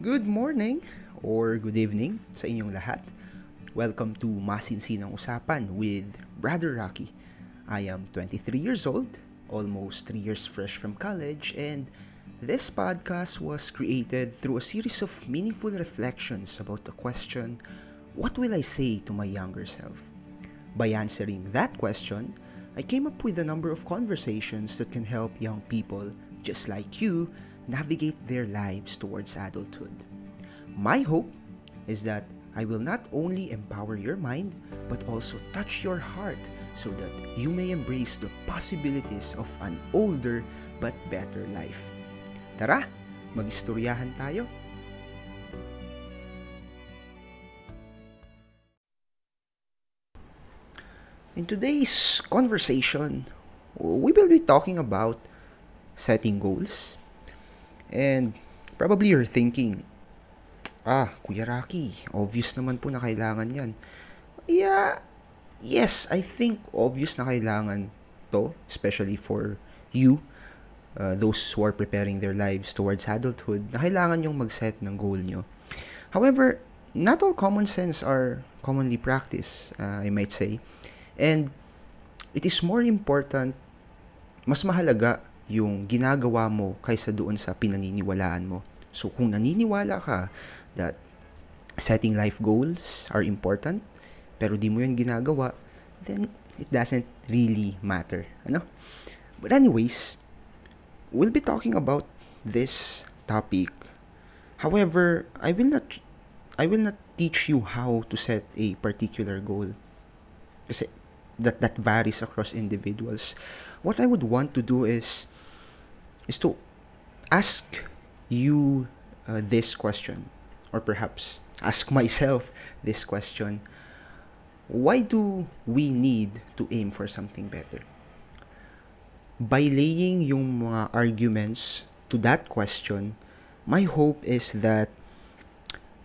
Good morning or good evening sa inyong lahat. Welcome to Masinsinang Usapan with Brother Rocky. I am 23 years old, almost 3 years fresh from college, and this podcast was created through a series of meaningful reflections about the question, What will I say to my younger self? By answering that question, I came up with a number of conversations that can help young people, just like you, navigate their lives towards adulthood. My hope is that I will not only empower your mind, but also touch your heart so that you may embrace the possibilities of an older but better life. Tara, magistoryahan tayo! In today's conversation, we will be talking about setting goals. And probably you're thinking, ah, Kuya Rocky, obvious naman po na kailangan yan. Yeah, yes, I think obvious na kailangan to, especially for you, uh, those who are preparing their lives towards adulthood, na kailangan yung mag-set ng goal nyo. However, not all common sense are commonly practiced, uh, I might say. And it is more important, mas mahalaga yung ginagawa mo kaysa doon sa pinaniniwalaan mo. So kung naniniwala ka that setting life goals are important, pero di mo yun ginagawa, then it doesn't really matter. Ano? But anyways, we'll be talking about this topic. However, I will not I will not teach you how to set a particular goal. Kasi that that varies across individuals. What I would want to do is is to ask you uh, this question or perhaps ask myself this question. Why do we need to aim for something better? By laying yung mga arguments to that question, my hope is that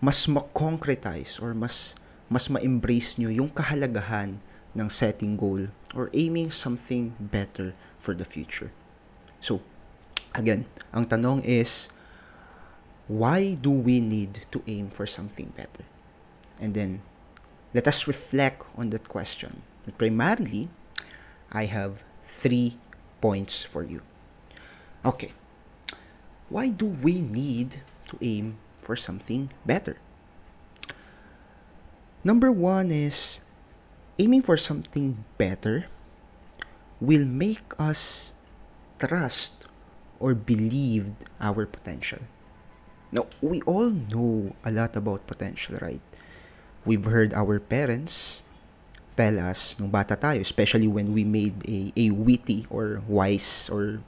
mas ma-concretize or mas mas ma-embrace nyo yung kahalagahan ng setting goal or aiming something better for the future. So, again, ang tanong is, why do we need to aim for something better? And then, let us reflect on that question. But Primarily, I have three points for you. Okay. Why do we need to aim for something better? Number one is aiming for something better will make us trust or believe our potential. Now, we all know a lot about potential, right? We've heard our parents tell us nung bata tayo, especially when we made a, a witty or wise or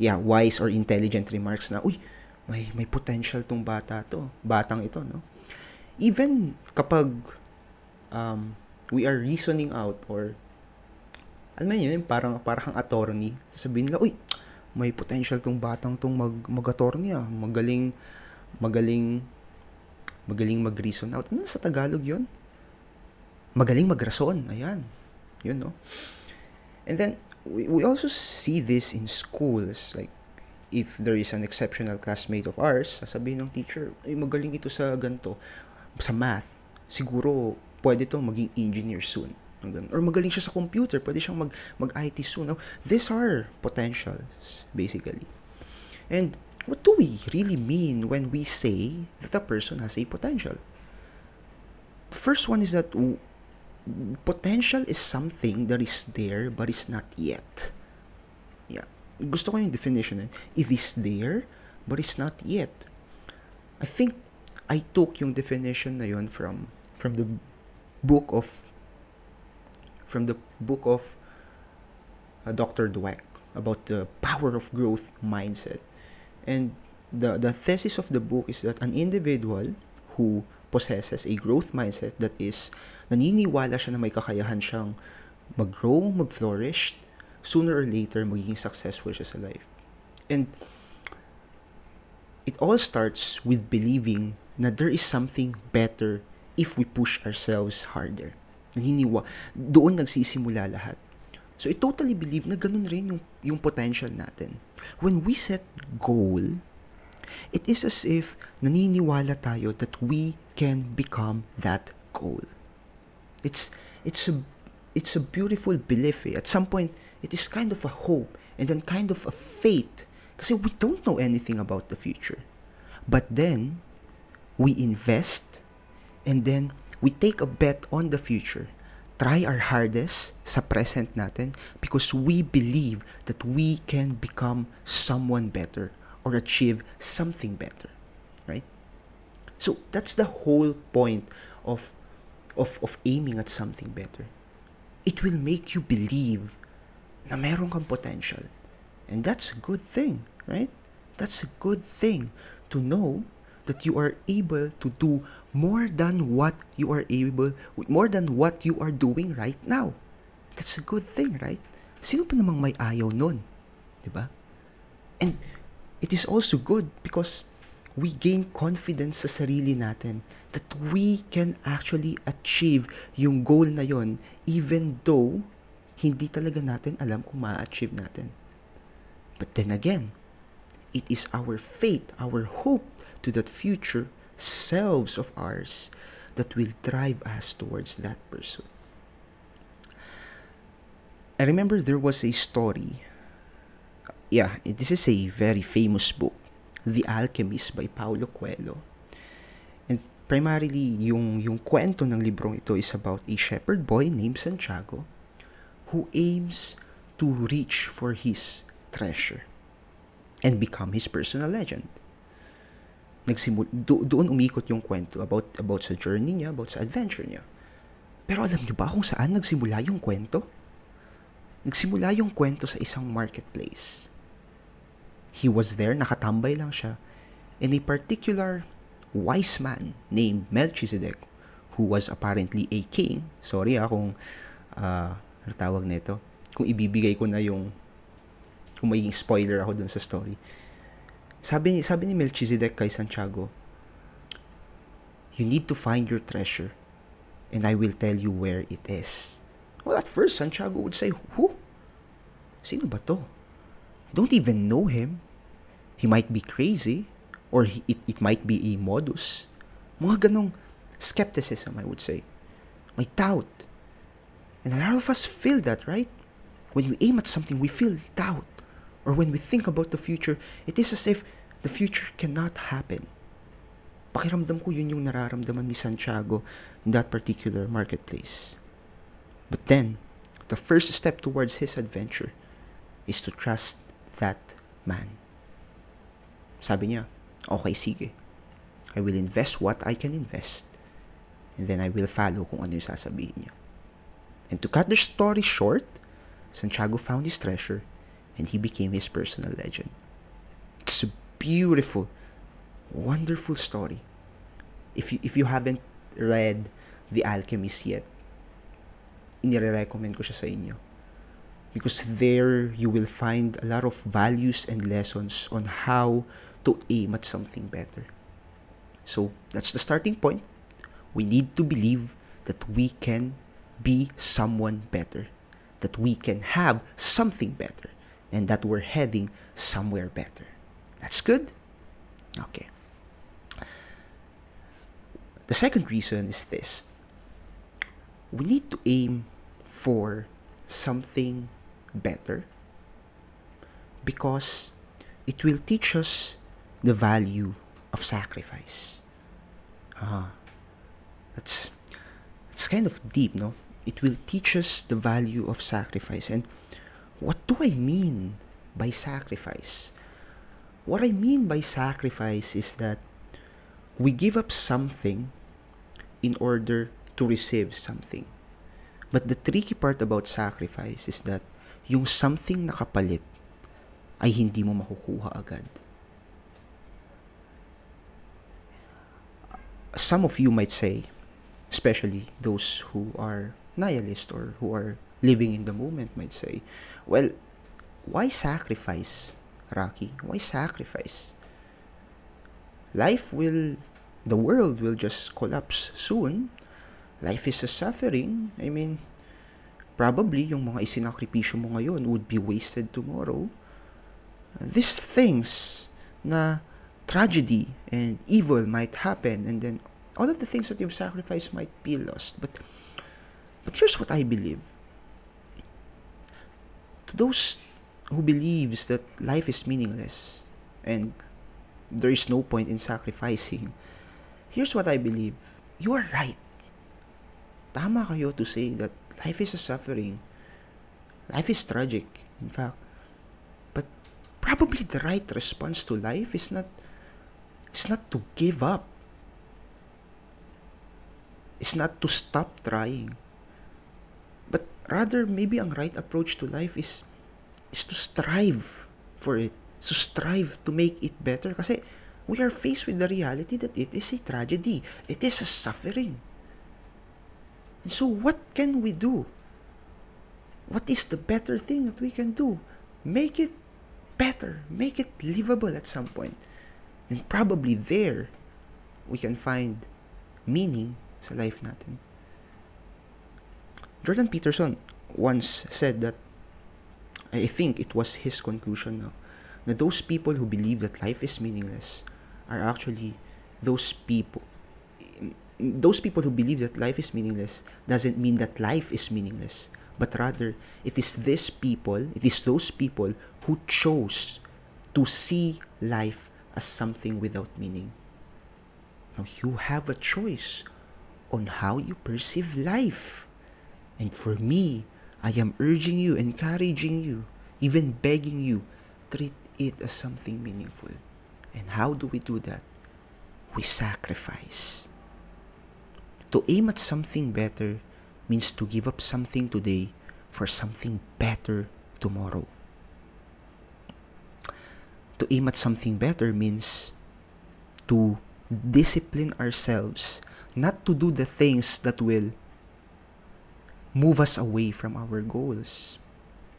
yeah, wise or intelligent remarks na, uy, may, may potential tong bata to, batang ito, no? Even kapag um, we are reasoning out or alam mo yun, parang, parang attorney. Sabihin nila, uy, may potential tong batang tong mag, mag-attorney ah. Magaling, magaling, magaling mag-reason out. Ano sa Tagalog yun? Magaling mag-rason. Ayan. Yun, no? And then, we, we also see this in schools. Like, if there is an exceptional classmate of ours, sasabihin ng teacher, ay, magaling ito sa ganto sa math. Siguro, pwede to maging engineer soon. Or magaling siya sa computer, pwede siyang mag, mag-IT soon. Now, these are potentials, basically. And what do we really mean when we say that a person has a potential? The first one is that potential is something that is there but is not yet. Yeah. Gusto ko yung definition. Eh. It is there but it's not yet. I think I took yung definition na yun from from the book of from the book of uh, Dr. Dweck about the power of growth mindset. And the the thesis of the book is that an individual who possesses a growth mindset that is naniniwala siya na may kakayahan siyang mag-grow, mag-flourish, sooner or later magiging successful siya sa life. And it all starts with believing na there is something better if we push ourselves harder. Naniniwa, doon nagsisimula lahat. So I totally believe na ganun rin yung, yung potential natin. When we set goal, it is as if naniniwala tayo that we can become that goal. It's it's a it's a beautiful belief. Eh. At some point, it is kind of a hope and then kind of a faith kasi we don't know anything about the future. But then we invest and then we take a bet on the future. Try our hardest sa present natin because we believe that we can become someone better or achieve something better. Right? So that's the whole point of of of aiming at something better. It will make you believe na meron kang potential. And that's a good thing, right? That's a good thing to know that you are able to do more than what you are able, more than what you are doing right now. That's a good thing, right? Sino pa namang may ayaw nun? ba? Diba? And it is also good because we gain confidence sa sarili natin that we can actually achieve yung goal na yon even though hindi talaga natin alam kung ma-achieve natin. But then again, it is our faith, our hope to that future selves of ours that will drive us towards that pursuit. I remember there was a story. Yeah, this is a very famous book, The Alchemist by Paulo Coelho. And primarily, yung, yung kwento ng librong ito is about a shepherd boy named Santiago who aims to reach for his treasure and become his personal legend. Nagsimul do, doon umikot yung kwento about about sa journey niya, about sa adventure niya. Pero alam niyo ba kung saan nagsimula yung kwento? Nagsimula yung kwento sa isang marketplace. He was there, nakatambay lang siya, and a particular wise man named Melchizedek, who was apparently a king. Sorry ah kung uh, ano tawag nito? Kung ibibigay ko na yung kung magiging spoiler ako dun sa story. Sabi, sabi ni Melchizedek kay Santiago, You need to find your treasure and I will tell you where it is. Well, at first, Santiago would say, Who? Sino ba to? I don't even know him. He might be crazy or he, it, it might be a modus. Mga ganong skepticism, I would say. May doubt. And a lot of us feel that, right? When we aim at something, we feel doubt. Or when we think about the future, it is as if the future cannot happen. Pakiramdam ko yun yung nararamdaman ni Santiago in that particular marketplace. But then, the first step towards his adventure is to trust that man. Sabi niya, okay, sige. I will invest what I can invest. And then I will follow kung ano yung sasabihin niya. And to cut the story short, Santiago found his treasure and he became his personal legend. It's a beautiful, wonderful story. If you, if you haven't read The Alchemist yet, inire-recommend ko siya sa inyo. Because there you will find a lot of values and lessons on how to aim at something better. So that's the starting point. We need to believe that we can be someone better, that we can have something better, and that we're heading somewhere better. That's good? Okay. The second reason is this we need to aim for something better because it will teach us the value of sacrifice. Ah, that's that's kind of deep, no? It will teach us the value of sacrifice and what do I mean by sacrifice? What I mean by sacrifice is that we give up something in order to receive something. But the tricky part about sacrifice is that yung something na kapalit ay hindi mo makukuha agad. Some of you might say, especially those who are nihilist or who are living in the moment might say, well, why sacrifice, Rocky? Why sacrifice? Life will, the world will just collapse soon. Life is a suffering. I mean, probably yung mga isinakripisyo mo ngayon would be wasted tomorrow. These things na tragedy and evil might happen and then all of the things that you've sacrificed might be lost but but here's what i believe to those who believes that life is meaningless and there is no point in sacrificing here's what i believe. You are right. Tama kayo to say that life is a suffering. Life is tragic in fact. But probably the right response to life is not is not to give up. Is not to stop trying rather maybe ang right approach to life is is to strive for it. To strive to make it better. Kasi we are faced with the reality that it is a tragedy. It is a suffering. And so what can we do? What is the better thing that we can do? Make it better. Make it livable at some point. And probably there we can find meaning sa life natin Jordan Peterson once said that I think it was his conclusion now that those people who believe that life is meaningless are actually those people those people who believe that life is meaningless doesn't mean that life is meaningless but rather it is these people it is those people who chose to see life as something without meaning. Now you have a choice on how you perceive life and for me, I am urging you, encouraging you, even begging you, treat it as something meaningful. And how do we do that? We sacrifice. To aim at something better means to give up something today for something better tomorrow. To aim at something better means to discipline ourselves not to do the things that will move us away from our goals.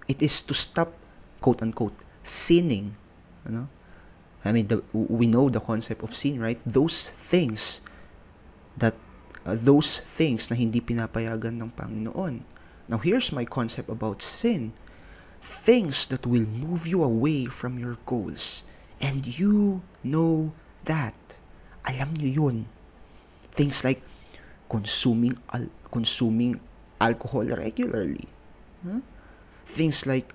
It is to stop, quote unquote, sinning. Know? I mean, the, we know the concept of sin, right? Those things that, uh, those things na hindi pinapayagan ng Panginoon. Now, here's my concept about sin. Things that will move you away from your goals. And you know that. Alam nyo yun. Things like consuming al- consuming alcohol regularly. Huh? Things like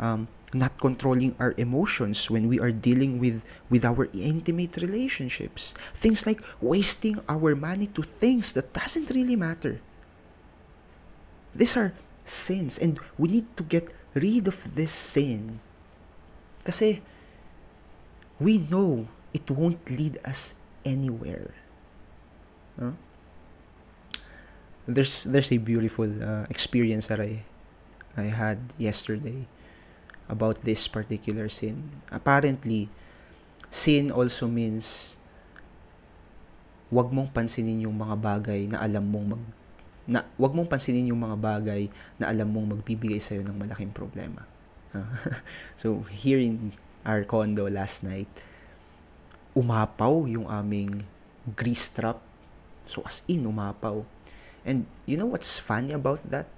um, not controlling our emotions when we are dealing with with our intimate relationships. Things like wasting our money to things that doesn't really matter. These are sins and we need to get rid of this sin. Kasi we know it won't lead us anywhere. Huh? There's there's a beautiful uh, experience that I I had yesterday about this particular sin. Apparently, sin also means wag mong pansinin yung mga bagay na alam mong mag na wag mong pansinin yung mga bagay na alam mong magbibigay sa iyo ng malaking problema. so here in our condo last night, umapaw yung aming grease trap. So as in umapaw And you know what's funny about that?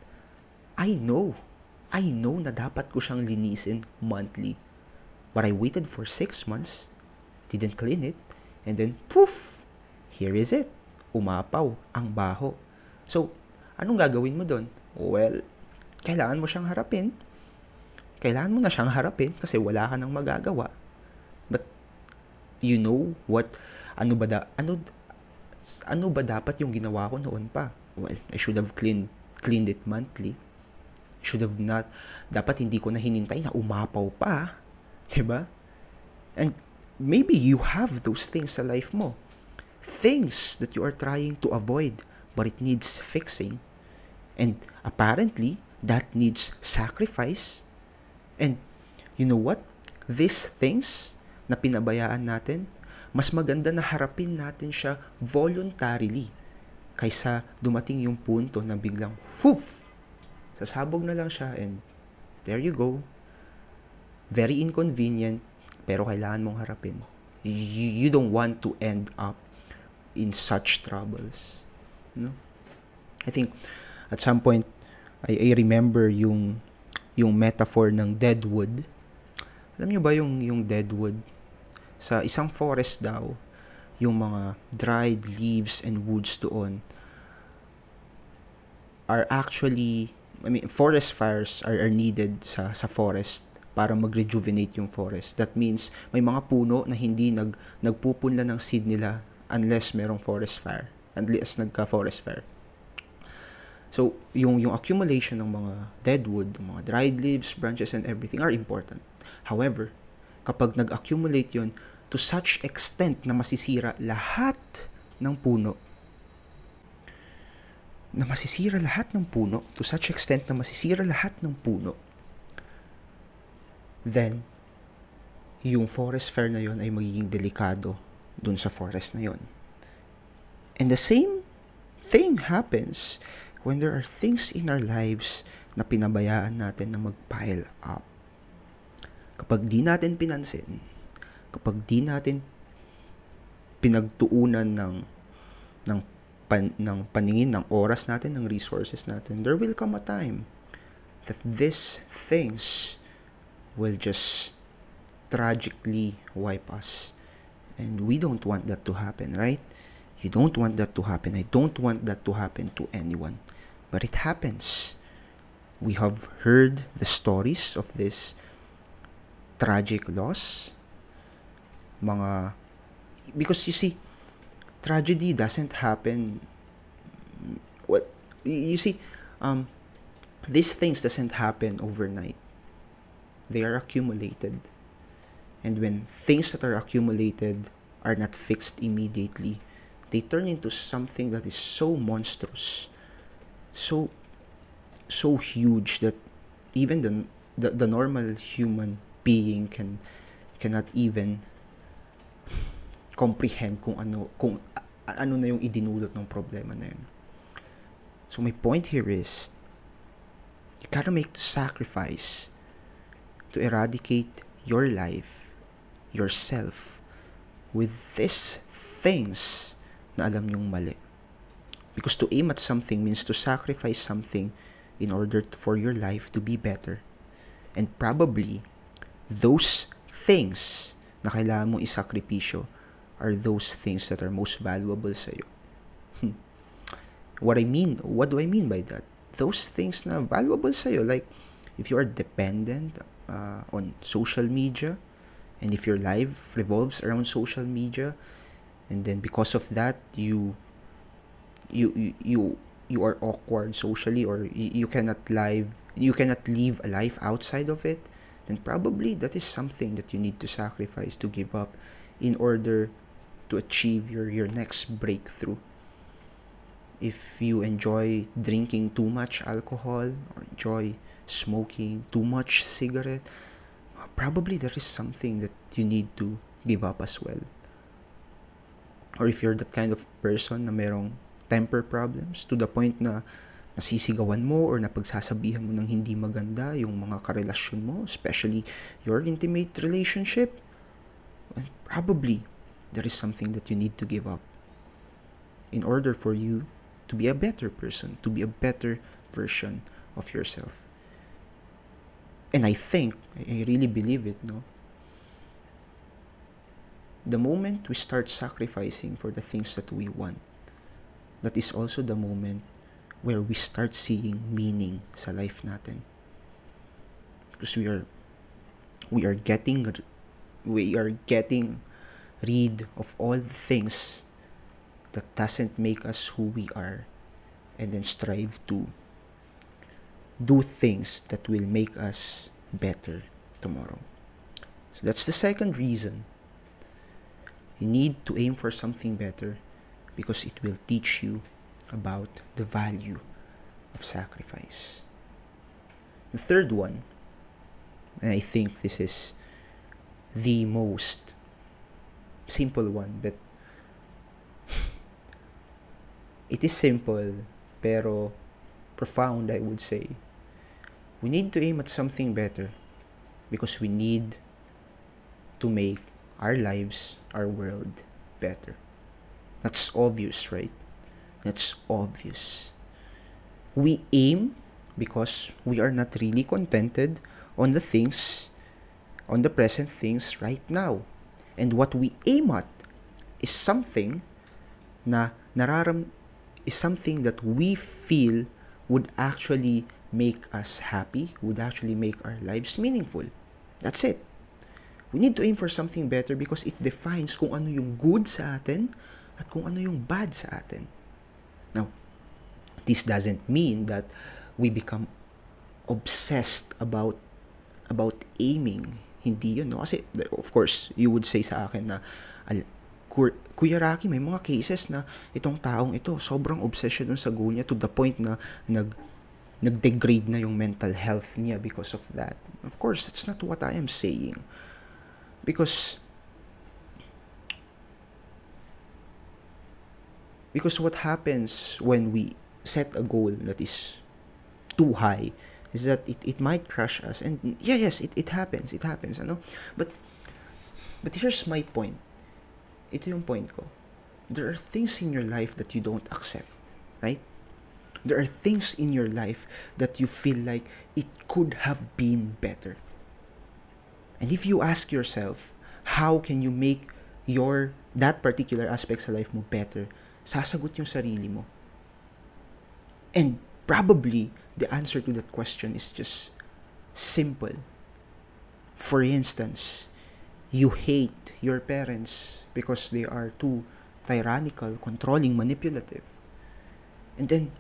I know. I know na dapat ko siyang linisin monthly. But I waited for six months, didn't clean it, and then poof! Here is it. Umapaw ang baho. So, anong gagawin mo doon? Well, kailangan mo siyang harapin. Kailangan mo na siyang harapin kasi wala ka nang magagawa. But, you know what, ano ba da, ano, ano ba dapat yung ginawa ko noon pa? Well, I should have cleaned, cleaned it monthly. Should have not, dapat hindi ko na hinintay na umapaw pa. Diba? And maybe you have those things sa life mo. Things that you are trying to avoid, but it needs fixing. And apparently, that needs sacrifice. And you know what? These things na pinabayaan natin, mas maganda na harapin natin siya voluntarily kaysa dumating yung punto na biglang, foof! Sasabog na lang siya and there you go. Very inconvenient, pero kailangan mong harapin. You, you don't want to end up in such troubles. No? I think at some point, I, I remember yung yung metaphor ng dead wood. Alam niyo ba yung yung dead wood? sa isang forest daw, yung mga dried leaves and woods doon are actually I mean forest fires are, are needed sa sa forest para mag-rejuvenate yung forest. That means may mga puno na hindi nag nagpupunla ng seed nila unless merong forest fire. Unless nagka forest fire. So, yung yung accumulation ng mga dead wood, ng mga dried leaves, branches and everything are important. However, kapag nag-accumulate yon to such extent na masisira lahat ng puno, na masisira lahat ng puno, to such extent na masisira lahat ng puno, then, yung forest fire na yon ay magiging delikado dun sa forest na yon. And the same thing happens when there are things in our lives na pinabayaan natin na mag-pile up. Kapag di natin pinansin, kapag di natin pinagtuunan ng ng pan, ng paningin ng oras natin ng resources natin there will come a time that these things will just tragically wipe us. And we don't want that to happen right? You don't want that to happen. I don't want that to happen to anyone. But it happens. We have heard the stories of this tragic loss mga because you see tragedy doesn't happen what you see um these things doesn't happen overnight. They are accumulated. And when things that are accumulated are not fixed immediately they turn into something that is so monstrous so so huge that even the the, the normal human being can cannot even comprehend kung ano kung ano na yung idinulot ng problema na yun. So my point here is you gotta make the sacrifice to eradicate your life, yourself, with these things na alam nyong mali. Because to aim at something means to sacrifice something in order for your life to be better. And probably, those things na kailangan mong isakripisyo are those things that are most valuable sa iyo. Hmm. what I mean, what do I mean by that? Those things na valuable sa iyo, like if you are dependent uh, on social media, and if your life revolves around social media, and then because of that you you you you, are awkward socially or you cannot live you cannot live a life outside of it then probably that is something that you need to sacrifice to give up in order to achieve your, your next breakthrough. If you enjoy drinking too much alcohol or enjoy smoking too much cigarette, uh, probably there is something that you need to give up as well. Or if you're that kind of person na merong temper problems to the point na nasisigawan mo or napagsasabihan mo ng hindi maganda yung mga karelasyon mo, especially your intimate relationship, probably there is something that you need to give up in order for you to be a better person, to be a better version of yourself. And I think, I really believe it, no? The moment we start sacrificing for the things that we want, that is also the moment where we start seeing meaning sa life natin. Because we are we are getting we are getting rid of all the things that doesn't make us who we are and then strive to do things that will make us better tomorrow. So that's the second reason. You need to aim for something better because it will teach you about the value of sacrifice. The third one, and I think this is the most simple one but it is simple pero profound I would say. We need to aim at something better because we need to make our lives our world better. That's obvious right? That's obvious. We aim because we are not really contented on the things on the present things right now And what we aim at is something na nararam is something that we feel would actually make us happy, would actually make our lives meaningful. That's it. We need to aim for something better because it defines kung ano yung good sa atin at kung ano yung bad sa atin. Now, this doesn't mean that we become obsessed about about aiming. Hindi yun, no? Kasi, of course, you would say sa akin na, al, Kuya Rocky, may mga cases na itong taong ito, sobrang obsession dun sa goal niya to the point na nag, nag-degrade na yung mental health niya because of that. Of course, that's not what I am saying. Because because what happens when we set a goal that is too high is that it, it might crush us. And yeah yes it, it happens. It happens ano? But but here's my point. Ito yung point ko. There are things in your life that you don't accept right? There are things in your life that you feel like it could have been better. And if you ask yourself how can you make your that particular aspect sa life mo better? Sasagot yung sarili mo. And probably the answer to that question is just simple. For instance, you hate your parents because they are too tyrannical, controlling, manipulative. And then,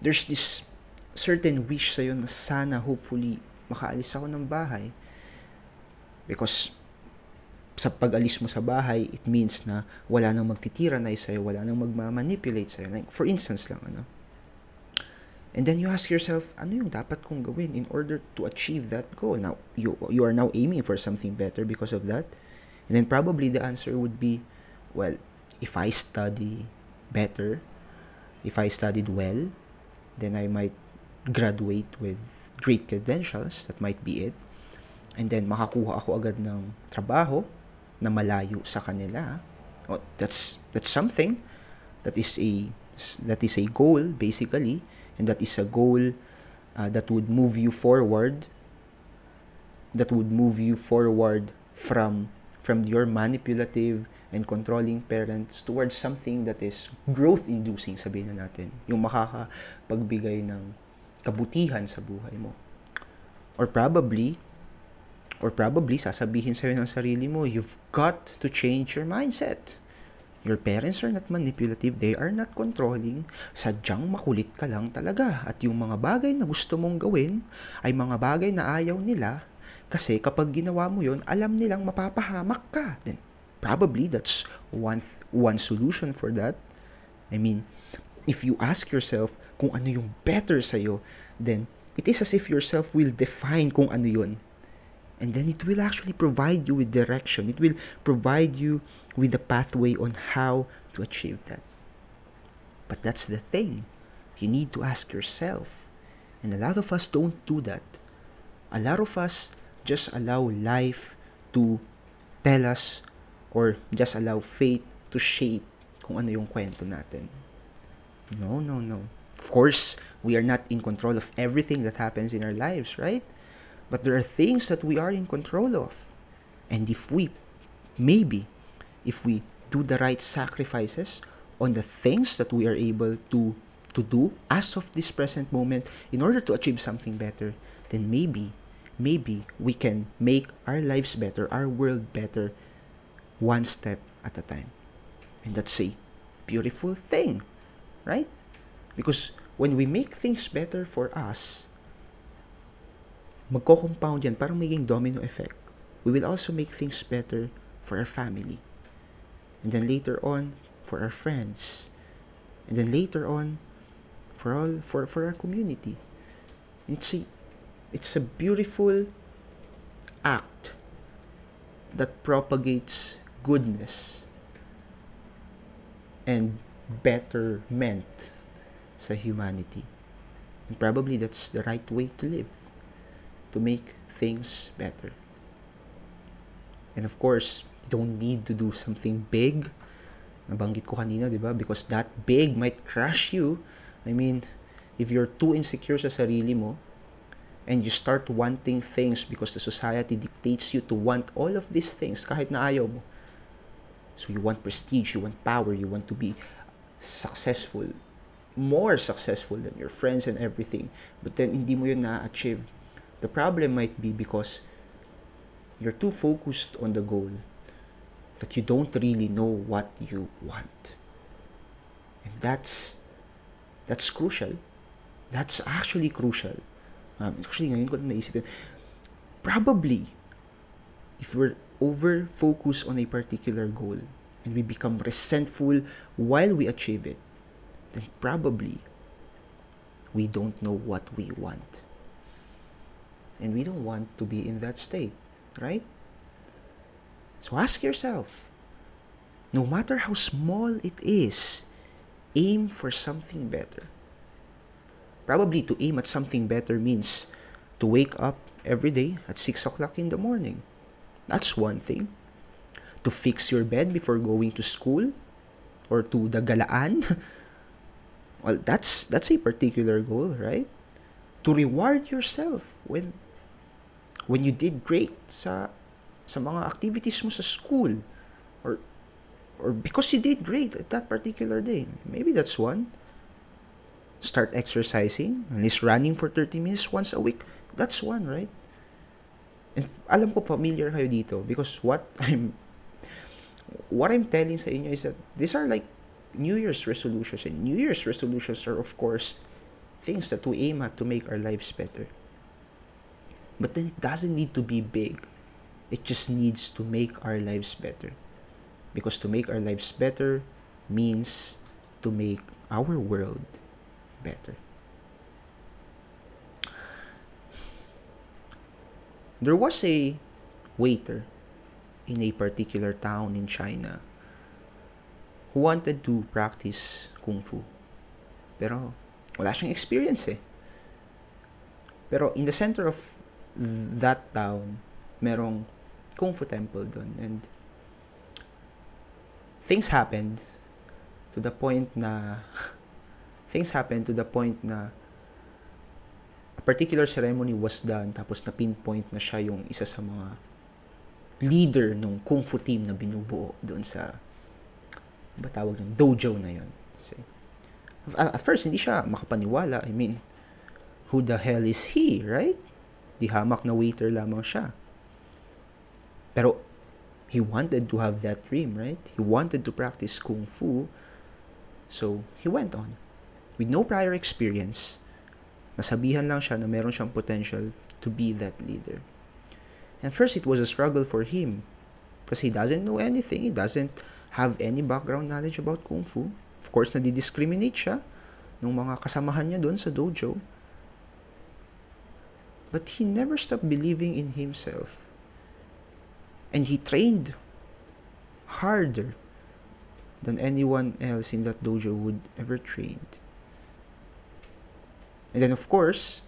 there's this certain wish sa'yo na sana, hopefully, makaalis ako ng bahay. Because sa pag-alis mo sa bahay, it means na wala nang magtitira na sa'yo, wala nang magmamanipulate sa'yo. Like, for instance lang, ano, And then you ask yourself, ano yung dapat kong gawin in order to achieve that goal? Now, you, you are now aiming for something better because of that. And then probably the answer would be, well, if I study better, if I studied well, then I might graduate with great credentials. That might be it. And then makakuha ako agad ng trabaho na malayo sa kanila. Oh, that's that's something. That is a that is a goal basically and that is a goal uh, that would move you forward that would move you forward from from your manipulative and controlling parents towards something that is growth inducing sabihin na natin. Yung makakapagbigay ng kabutihan sa buhay mo. Or probably or probably sasabihin sa'yo ng sarili mo you've got to change your mindset Your parents are not manipulative, they are not controlling. Sadyang makulit ka lang talaga. At yung mga bagay na gusto mong gawin ay mga bagay na ayaw nila kasi kapag ginawa mo yon alam nilang mapapahamak ka. Then probably that's one one solution for that. I mean, if you ask yourself kung ano yung better sa'yo, then it is as if yourself will define kung ano yun and then it will actually provide you with direction. It will provide you with a pathway on how to achieve that. But that's the thing. You need to ask yourself. And a lot of us don't do that. A lot of us just allow life to tell us or just allow fate to shape kung ano yung kwento natin. No no no. Of course we are not in control of everything that happens in our lives right But there are things that we are in control of. And if we, maybe, if we do the right sacrifices on the things that we are able to to do as of this present moment in order to achieve something better, then maybe, maybe we can make our lives better, our world better, one step at a time. And that's a beautiful thing, right? Because when we make things better for us, magko-compound yan, parang maging domino effect. We will also make things better for our family. And then later on, for our friends. And then later on, for all for, for our community. It's a it's a beautiful act that propagates goodness and betterment sa humanity. And probably that's the right way to live. To make things better. And of course, you don't need to do something big. Nabanggit ko kanina, di ba? Because that big might crush you. I mean, if you're too insecure sa sarili mo, and you start wanting things because the society dictates you to want all of these things kahit na ayaw mo. So you want prestige, you want power, you want to be successful, more successful than your friends and everything. But then hindi mo yun na-achieve. The problem might be because you're too focused on the goal that you don't really know what you want. And that's that's crucial. That's actually crucial. Um, actually, ngayon ko naisip yun. Probably, if we're over-focused on a particular goal and we become resentful while we achieve it, then probably we don't know what we want. And we don't want to be in that state, right? So ask yourself, no matter how small it is, aim for something better. Probably to aim at something better means to wake up every day at 6 o'clock in the morning. That's one thing. To fix your bed before going to school or to the galaan. well, that's that's a particular goal, right? To reward yourself when when you did great sa sa mga activities mo sa school or or because you did great at that particular day. Maybe that's one. Start exercising, at least running for 30 minutes once a week. That's one, right? And alam ko familiar kayo dito because what I'm what I'm telling sa inyo is that these are like New Year's resolutions and New Year's resolutions are of course things that we aim at to make our lives better. But then it doesn't need to be big. It just needs to make our lives better. Because to make our lives better means to make our world better. There was a waiter in a particular town in China who wanted to practice kung fu. Pero wala siyang experience eh. Pero in the center of that town, merong kung fu temple doon and things happened to the point na things happened to the point na a particular ceremony was done tapos na pinpoint na siya yung isa sa mga leader ng kung fu team na binubuo doon sa ba tawag ng dojo na yon. At first, hindi siya makapaniwala. I mean, who the hell is he, right? Di hamak na waiter lamang siya. Pero, he wanted to have that dream, right? He wanted to practice kung fu. So, he went on. With no prior experience, nasabihan lang siya na meron siyang potential to be that leader. And first, it was a struggle for him because he doesn't know anything. He doesn't have any background knowledge about Kung Fu. Of course, nadi-discriminate siya ng mga kasamahan niya doon sa dojo. But he never stopped believing in himself. And he trained harder than anyone else in that dojo would ever train. And then of course,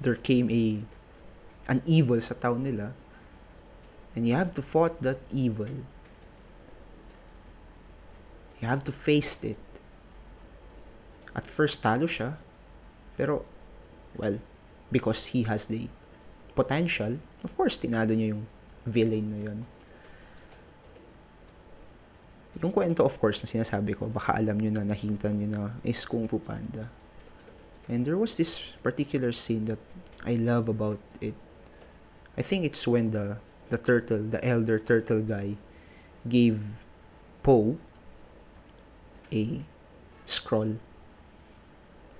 there came a an evil sa town nila. And you have to fight that evil You have to face it. At first, talo siya. Pero, well, because he has the potential, of course, tinalo niya yung villain na yun. Yung kwento, of course, na sinasabi ko, baka alam nyo na, nahinta nyo na, is Kung Fu Panda. And there was this particular scene that I love about it. I think it's when the the turtle, the elder turtle guy, gave Po a scroll.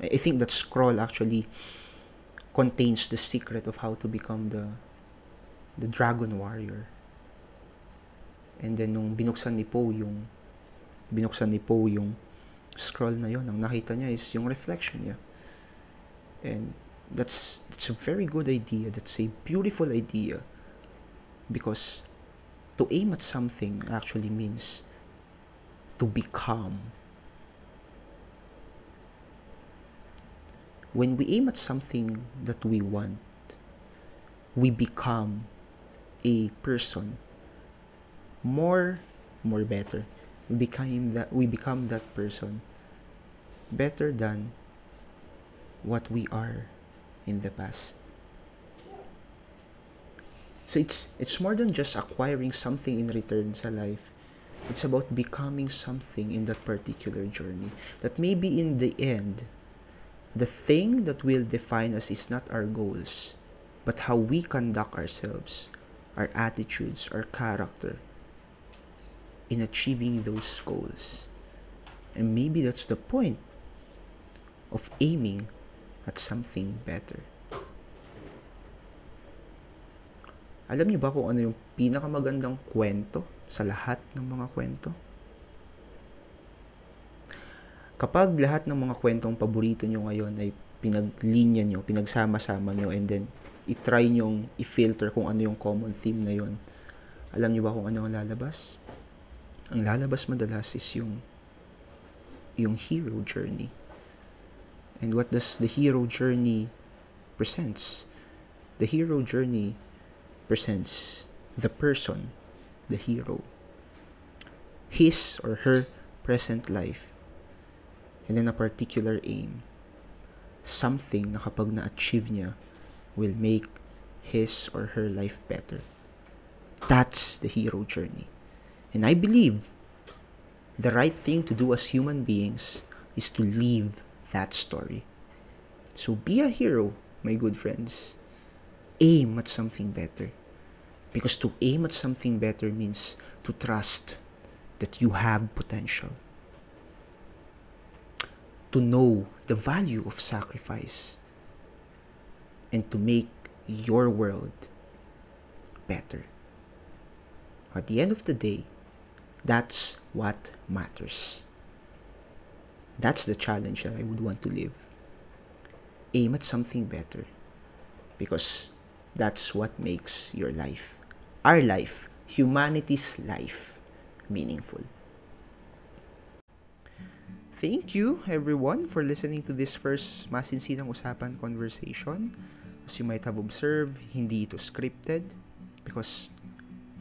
I think that scroll actually contains the secret of how to become the the dragon warrior. And then nung binuksan ni Poe yung binuksan ni Poe yung scroll na yon, ang nakita niya is yung reflection niya. And that's that's a very good idea. That's a beautiful idea. Because to aim at something actually means to become when we aim at something that we want, we become a person more more better. We become that we become that person better than what we are in the past. So it's it's more than just acquiring something in return sa life. It's about becoming something in that particular journey. That maybe in the end, the thing that will define us is not our goals, but how we conduct ourselves, our attitudes, our character in achieving those goals. And maybe that's the point of aiming at something better. Alam niyo ba kung ano yung pinakamagandang kwento sa lahat ng mga kwento? Kapag lahat ng mga kwentong paborito nyo ngayon ay pinaglinya nyo, pinagsama-sama nyo, and then itry nyong i-filter kung ano yung common theme na yon. Alam niyo ba kung ano ang lalabas? Ang lalabas madalas is yung yung hero journey. And what does the hero journey presents? The hero journey presents the person, the hero, his or her present life, and then a particular aim, something na kapag na-achieve niya will make his or her life better. That's the hero journey. And I believe the right thing to do as human beings is to live that story. So be a hero, my good friends. Aim at something better. Because to aim at something better means to trust that you have potential. To know the value of sacrifice. And to make your world better. At the end of the day, that's what matters. That's the challenge that I would want to live. Aim at something better. Because that's what makes your life, our life, humanity's life, meaningful. Thank you, everyone, for listening to this first masinsinang usapan conversation. As you might have observed, hindi ito scripted because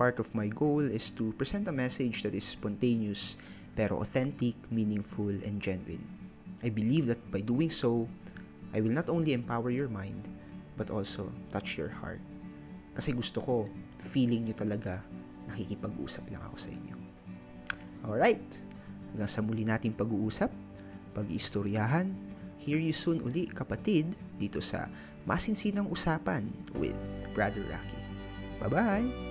part of my goal is to present a message that is spontaneous pero authentic, meaningful, and genuine. I believe that by doing so, I will not only empower your mind, but also touch your heart. Kasi gusto ko, feeling nyo talaga nakikipag-usap lang ako sa inyo. Alright, hanggang sa muli nating pag-uusap, pag-istoryahan, hear you soon uli kapatid dito sa Masinsinang Usapan with Brother Rocky. Bye-bye!